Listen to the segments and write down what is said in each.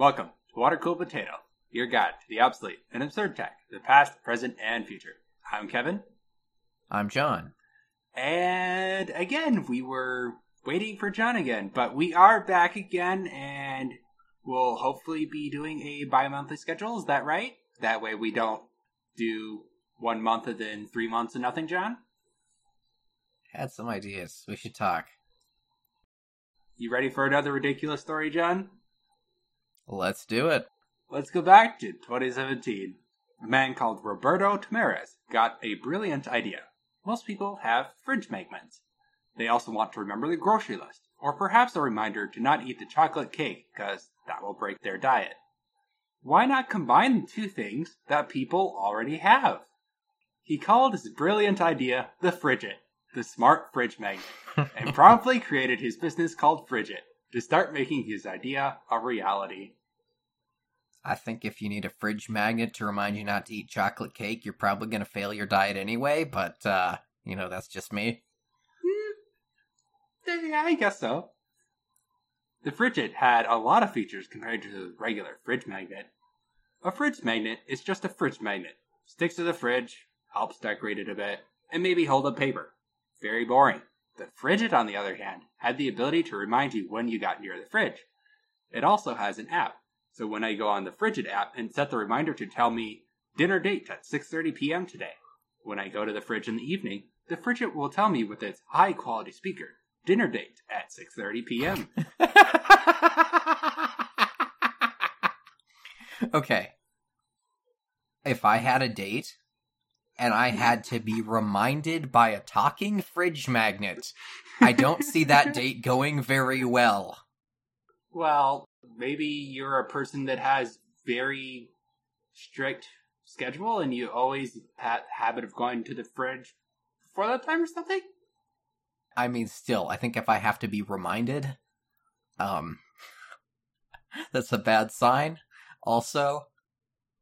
Welcome to Water Cool Potato, your guide to the obsolete and absurd tech, the past, present, and future. I'm Kevin, I'm John. and again, we were waiting for John again, but we are back again, and we'll hopefully be doing a bi-monthly schedule. Is that right? That way we don't do one month and then three months and nothing, John? Had some ideas. We should talk. You ready for another ridiculous story, John? Let's do it. Let's go back to 2017. A man called Roberto Tamarez got a brilliant idea. Most people have fridge magnets. They also want to remember the grocery list, or perhaps a reminder to not eat the chocolate cake, because that will break their diet. Why not combine the two things that people already have? He called his brilliant idea the Fridget, the smart fridge magnet, and promptly created his business called Fridget to start making his idea a reality. I think if you need a fridge magnet to remind you not to eat chocolate cake, you're probably going to fail your diet anyway, but, uh, you know, that's just me. Yeah, I guess so. The Fridget had a lot of features compared to the regular fridge magnet. A fridge magnet is just a fridge magnet. Sticks to the fridge, helps decorate it a bit, and maybe hold up paper. Very boring. The Fridget, on the other hand, had the ability to remind you when you got near the fridge. It also has an app, so when I go on the Fridget app and set the reminder to tell me dinner date at 6:30 p.m. today, when I go to the fridge in the evening, the Fridget will tell me with its high quality speaker, dinner date at 6:30 p.m. okay. If I had a date and I had to be reminded by a talking fridge magnet, I don't see that date going very well. Well, maybe you're a person that has very strict schedule and you always have habit of going to the fridge before that time or something. I mean, still, I think if I have to be reminded, um, that's a bad sign. Also,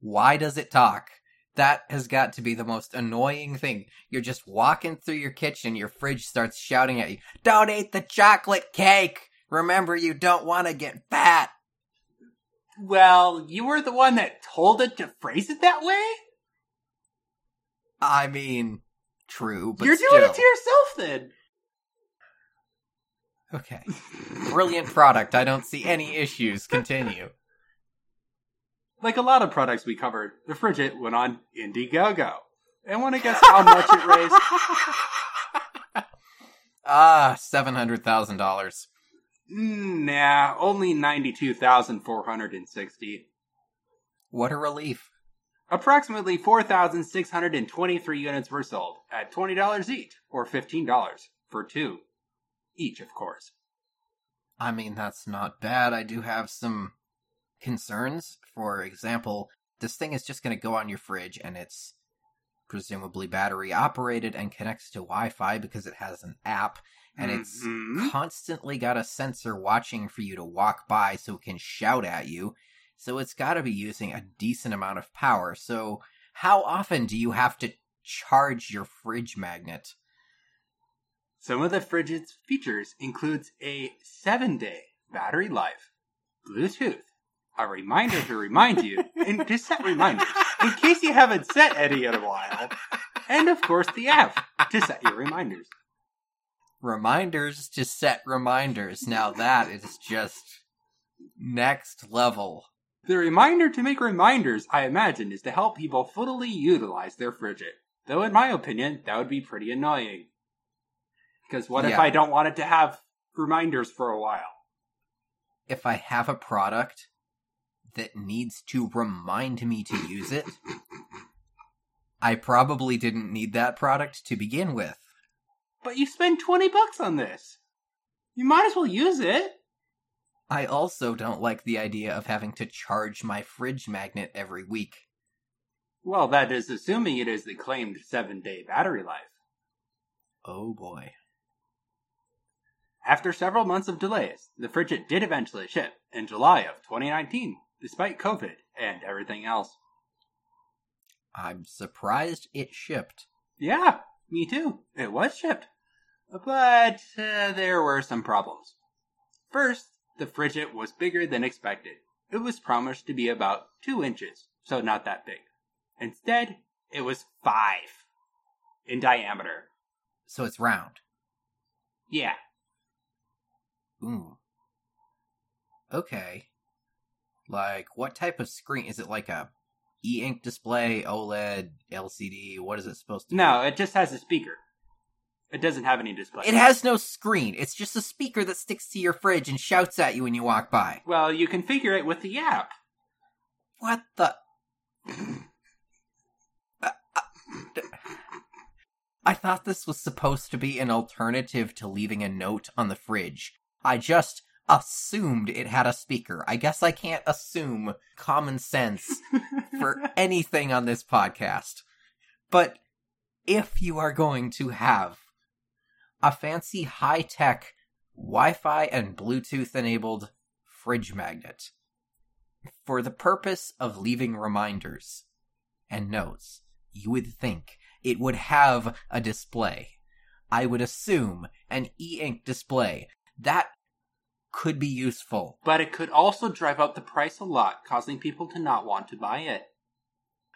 why does it talk? That has got to be the most annoying thing. You're just walking through your kitchen, your fridge starts shouting at you, Don't eat the chocolate cake! Remember, you don't want to get fat! Well, you were the one that told it to phrase it that way. I mean, true, but you're still. doing it to yourself then. Okay. Brilliant product. I don't see any issues. Continue. Like a lot of products we covered, the Fridget went on Indiegogo. And want to guess how much it raised? Ah, $700,000. Nah, only ninety-two thousand four Mm, hundred and sixty. What a relief. Approximately 4,623 units were sold at $20 each, or $15 for two. Each, of course. I mean, that's not bad. I do have some concerns. For example, this thing is just going to go on your fridge and it's presumably battery operated and connects to Wi Fi because it has an app and it's Mhm. constantly got a sensor watching for you to walk by so it can shout at you. So it's got to be using a decent amount of power. So, how often do you have to charge your fridge magnet? Some of the Fridget's features includes a 7-day battery life, Bluetooth, a reminder to remind you, and to set reminders, in case you haven't set any in a while, and of course the app, to set your reminders. Reminders to set reminders. Now that is just next level. The reminder to make reminders, I imagine, is to help people fully utilize their Fridget. Though, in my opinion, that would be pretty annoying. Because what if I don't want it to have reminders for a while? If I have a product that needs to remind me to use it, I probably didn't need that product to begin with. But you spend 20 bucks on this. You might as well use it. I also don't like the idea of having to charge my fridge magnet every week. Well, that is assuming it is the claimed 7 day battery life. Oh boy. After several months of delays, the Fridget did eventually ship in July of 2019, despite COVID and everything else. I'm surprised it shipped. Yeah, me too. It was shipped. But uh, there were some problems. First, the Fridget was bigger than expected. it was promised to be about two inches, so not that big. Instead, it was five in diameter. So it's round. Yeah. Ooh. Okay. Like, what type of screen? Is it like a e ink display, OLED, LCD? What is it supposed to No, it just has a speaker. It doesn't have any display. It has no screen. It's just a speaker that sticks to your fridge and shouts at you when you walk by. Well, you configure it with the app. What the? I thought this was supposed to be an alternative to leaving a note on the fridge. I just assumed it had a speaker. I guess I can't assume common sense for anything on this podcast. But if you are going to have a fancy high tech Wi Fi and Bluetooth enabled fridge magnet for the purpose of leaving reminders and notes, you would think it would have a display. I would assume an e ink display. That could be useful. but it could also drive up the price a lot, causing people to not want to buy it.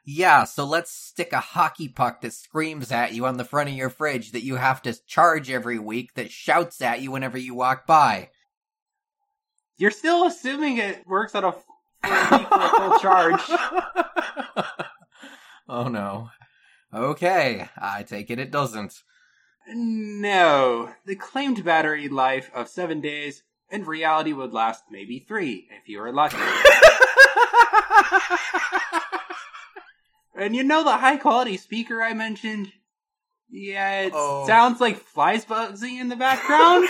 Yeah, so let's stick a hockey puck that screams at you on the front of your fridge that you have to charge every week that shouts at you whenever you walk by. You're still assuming it works at a f- for a a full charge. oh no. Okay, I take it it doesn't. No, the claimed battery life of seven days in reality would last maybe three if you were lucky. and you know the high quality speaker I mentioned? Yeah, it Oh. sounds like flies buzzing in the background.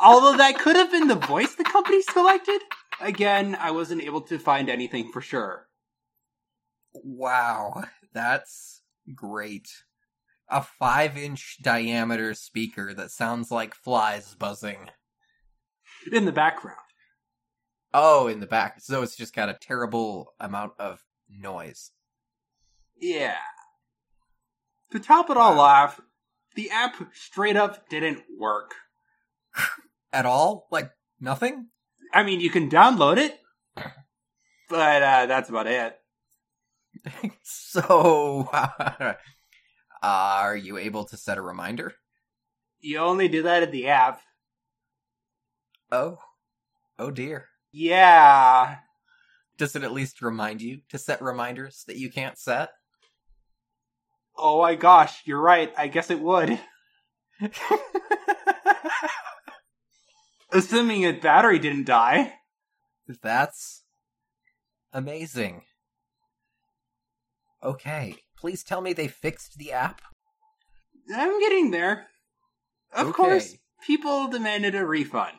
Although that could have been the voice the company selected. Again, I wasn't able to find anything for sure. Wow, that's great. A five inch diameter speaker that sounds like flies buzzing. In the background. Oh, in the back. So it's just got a terrible amount of noise. Yeah. To top it all off, the app straight up didn't work. At all? Like, nothing? I mean, you can download it, but uh, that's about it. so, are you able to set a reminder? You only do that in the app. Oh. Oh dear. Yeah. Does it at least remind you to set reminders that you can't set? Oh my gosh, you're right. I guess it would. Assuming its battery didn't die. That's amazing. Okay, please tell me they fixed the app. I'm getting there. Of Okay. course, people demanded a refund.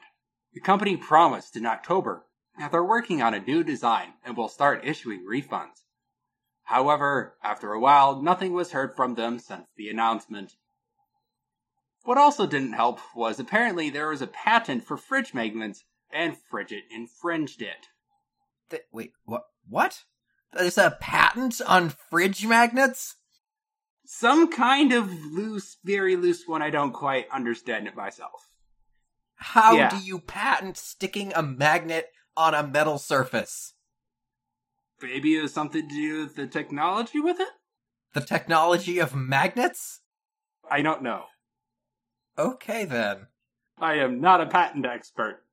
The company promised in October that they're working on a new design and will start issuing refunds. However, after a while, nothing was heard from them since the announcement. What also didn't help was apparently there was a patent for fridge magnets, and Fridget infringed it. Th- wait, what? What? There's a patent on fridge magnets? Some kind of loose, very loose one, I don't quite understand it myself. How Yeah. do you patent sticking a magnet on a metal surface? Maybe it was something to do with the technology with it? The technology of magnets? I don't know. Okay then. I am not a patent expert.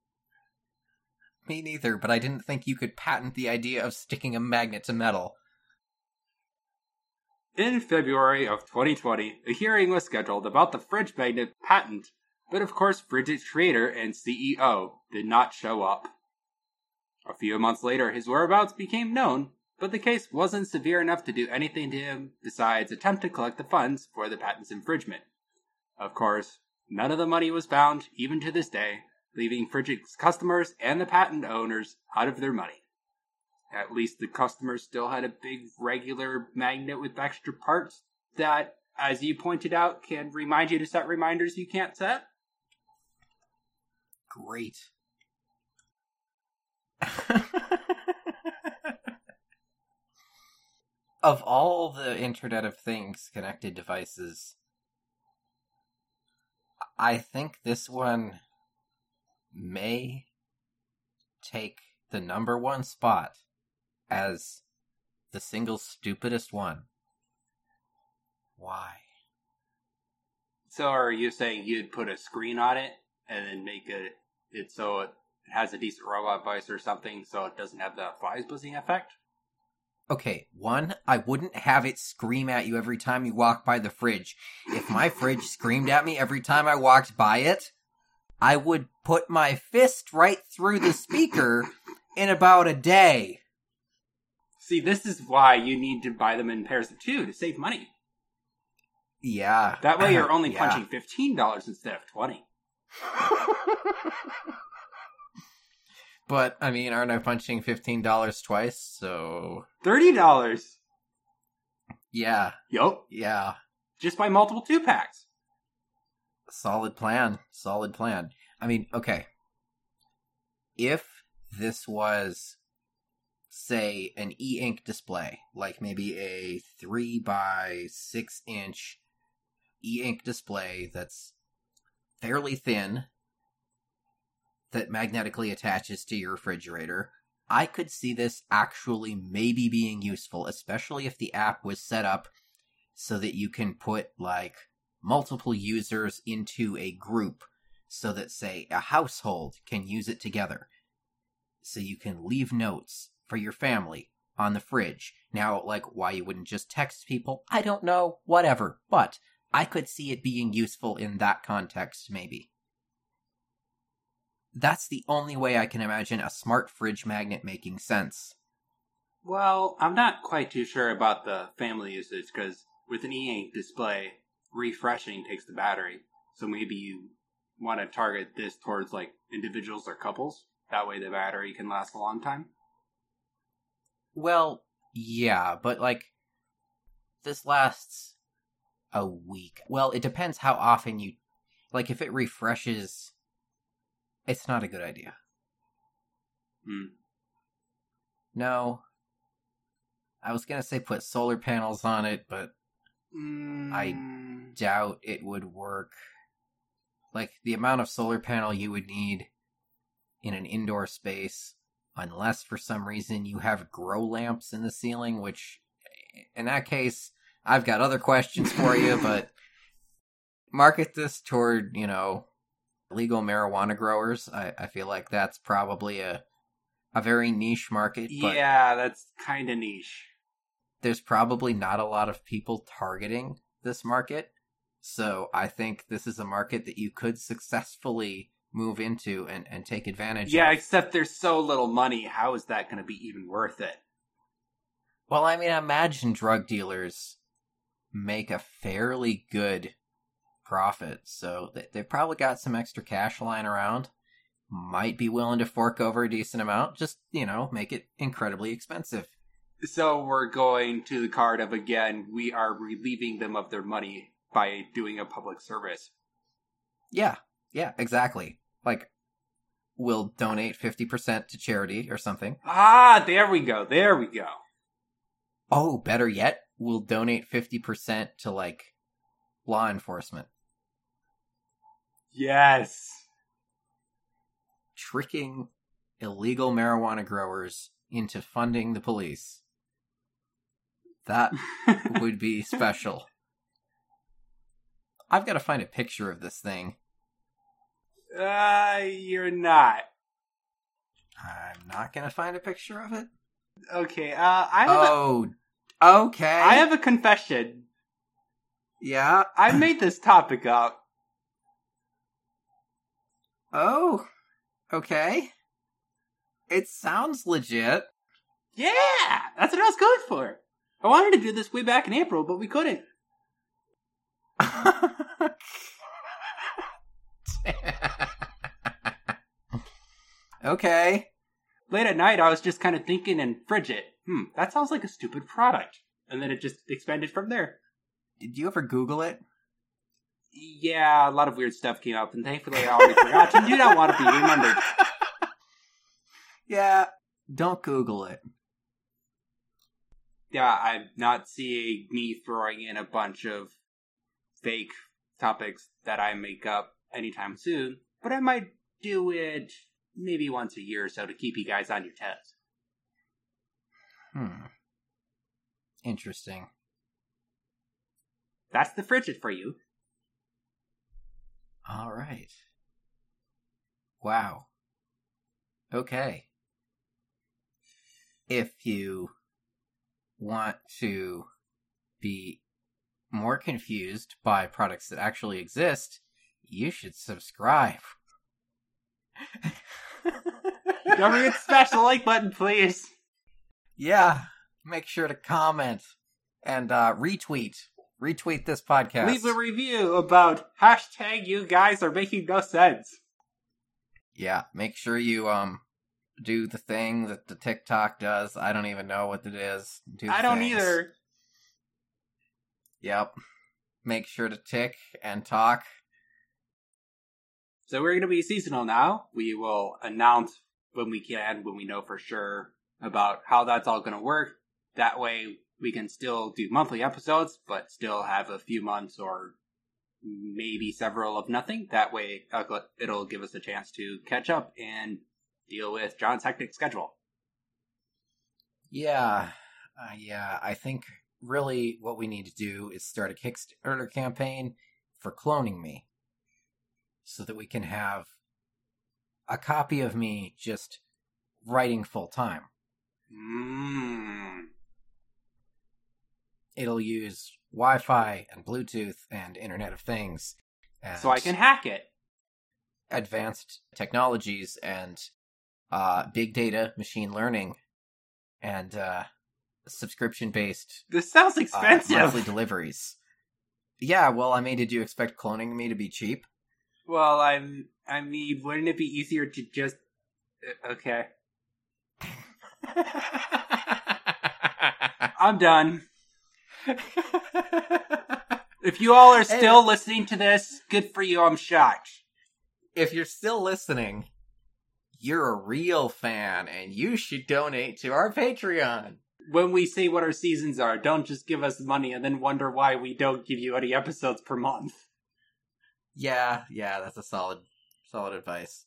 Me neither, but I didn't think you could patent the idea of sticking a magnet to metal. In February of 2020, a hearing was scheduled about the fridge magnet patent, but of course, Fridget's creator and CEO did not show up. A few months later, his whereabouts became known, but the case wasn't severe enough to do anything to him besides attempt to collect the funds for the patent's infringement. Of course, none of the money was found, even to this day, leaving Fridget's customers and the patent owners out of their money. At least the customers still had a big regular magnet with extra parts that, as you pointed out, can remind you to set reminders you can't set. Great. of all the Internet of Things connected devices, I think this one may take the number one spot as the single stupidest one. Why? So are you saying you'd put a screen on it and then make it it so it has a decent robot voice or something so it doesn't have the flies buzzing effect? Okay, one, I wouldn't have it scream at you every time you walk by the fridge. If my fridge screamed at me every time I walked by it, I would put my fist right through the speaker in about a day. See, this is why you need to buy them in pairs of two to save money. Yeah. That way you're only Yeah. punching fifteen dollars instead of twenty. But, I mean, aren't I punching $15 twice? So, Thirty dollars. yeah, Yup. yeah. Just buy multiple two packs. Solid plan. Solid plan. I mean, okay. If this was, say, an e ink display, like maybe a 3 by 6 inch e ink display that's fairly thin, that magnetically attaches to your refrigerator, I could see this actually maybe being useful, especially if the app was set up so that you can put like multiple users into a group so that say a household can use it together. So you can leave notes for your family on the fridge. Now like why you wouldn't just text people i don't know whatever. But i could see it being useful in that context maybe that's the only way i can imagine a smart fridge magnet making sense Well, I'm not quite too sure about the family usage because with an e-ink display, refreshing takes the battery. So maybe you want to target this towards like individuals or couples. That way the battery can last a long time. Well, yeah, but like this lasts a week. Well, it depends how often you like if it refreshes it's not a good idea. Hmm. No. I was going to say put solar panels on it, but Mm, doubt it would work. Like the amount of solar panel you would need in an indoor space, unless for some reason you have grow lamps in the ceiling, which in that case, I've got other questions for you, but market this toward, you know, legal marijuana growers. I, I feel like that's probably a a very niche market, but yeah, that's kind of niche. there's probably not a lot of people targeting this market. So I think this is a market that you could successfully move into and, and take advantage Yeah, of. except there's so little money. How is that going to be even worth it? Well, I mean, imagine drug dealers make a fairly good profit. So they- they've probably got some extra cash lying around. Might be willing to fork over a decent amount. Just, you know, make it incredibly expensive. So we're going to the card of again, we are relieving them of their money by doing a public service. Yeah, yeah, exactly. Like, we'll donate 50% to charity or something. Ah, there we go. There we go. Oh, better yet, we'll donate 50% to, like, law enforcement. Yes. Tricking illegal marijuana growers into funding the police. That would be special. I've got to find a picture of this thing. uh, you're not. I'm not going to find a picture of it. Okay, uh, I have, Oh, okay. I have a confession. Yeah. I made this topic up. Oh, okay. It sounds legit. Yeah, that's what I was going for. I wanted to do this way back in April, but we couldn't. okay. Late at night, I was just kind of thinking and Fridget. Hmm, that sounds like a stupid product. And then it just expanded from there. Did you ever Google it? Yeah, a lot of weird stuff came up, and thankfully I already forgot. You do not want to be remembered. Yeah. Don't Google it. Yeah, I'm not seeing me throwing in a bunch of fake topics that I make up anytime soon, but I might do it maybe once a year or so to keep you guys on your toes. Hmm. Interesting. That's the Fridget for you. All right. Wow. Okay. If you want to be more confused by products that actually exist, you should subscribe. Don't forget to smash the like button, please. Yeah, make sure to comment and uh, retweet. Retweet this podcast. Leave a review about hashtag you guys are making no sense. yeah, make sure you um do the thing that the TikTok does. I don't even know what it is. Do I don't things. either. Yep. Make sure to tick and talk. So we're going to be seasonal now. We will announce when we can, when we know for sure about how that's all going to work. That way we can still do monthly episodes, but still have a few months or maybe several of nothing. That way it'll give us a chance to catch up and deal with John's hectic schedule. Yeah. Uh, yeah, I think really what we need to do is start a Kickstarter campaign for cloning me so that we can have a copy of me just writing full time. Mmm. It'll use Wi Fi and Bluetooth and Internet of Things. So I can hack it. advanced technologies and uh, big data, machine learning, and uh, subscription based This sounds uh, expensive. monthly deliveries. Yeah, well, I mean, did you expect cloning me to be cheap? Well, I'm. I mean, wouldn't it be easier to just? uh, Okay, I'm done. If you all are still listening to this, good for you. I'm shocked. if you're still listening, you're a real fan, and you should donate to our Patreon. When we say what our seasons are, don't just give us money and then wonder why we don't give you any episodes per month. Yeah, yeah, that's a solid, solid advice.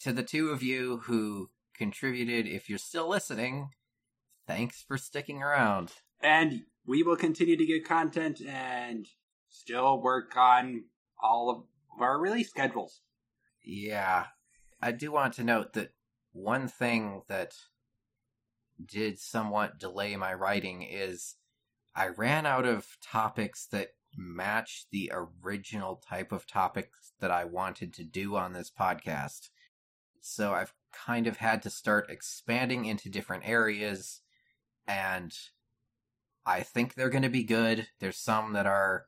To the two of you who contributed, if you're still listening, thanks for sticking around. And we will continue to get content and still work on all of our release schedules. Yeah, I do want to note that one thing that did somewhat delay my writing is I ran out of topics that match the original type of topics that I wanted to do on this podcast. So I've kind of had to start expanding into different areas and I think they're going to be good. There's some that are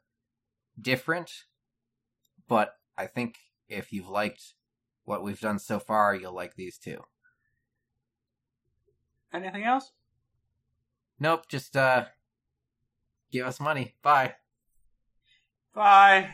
different, but I think if you've liked what we've done so far, you'll like these too. Anything else? Nope, just uh give us money. Bye. Bye.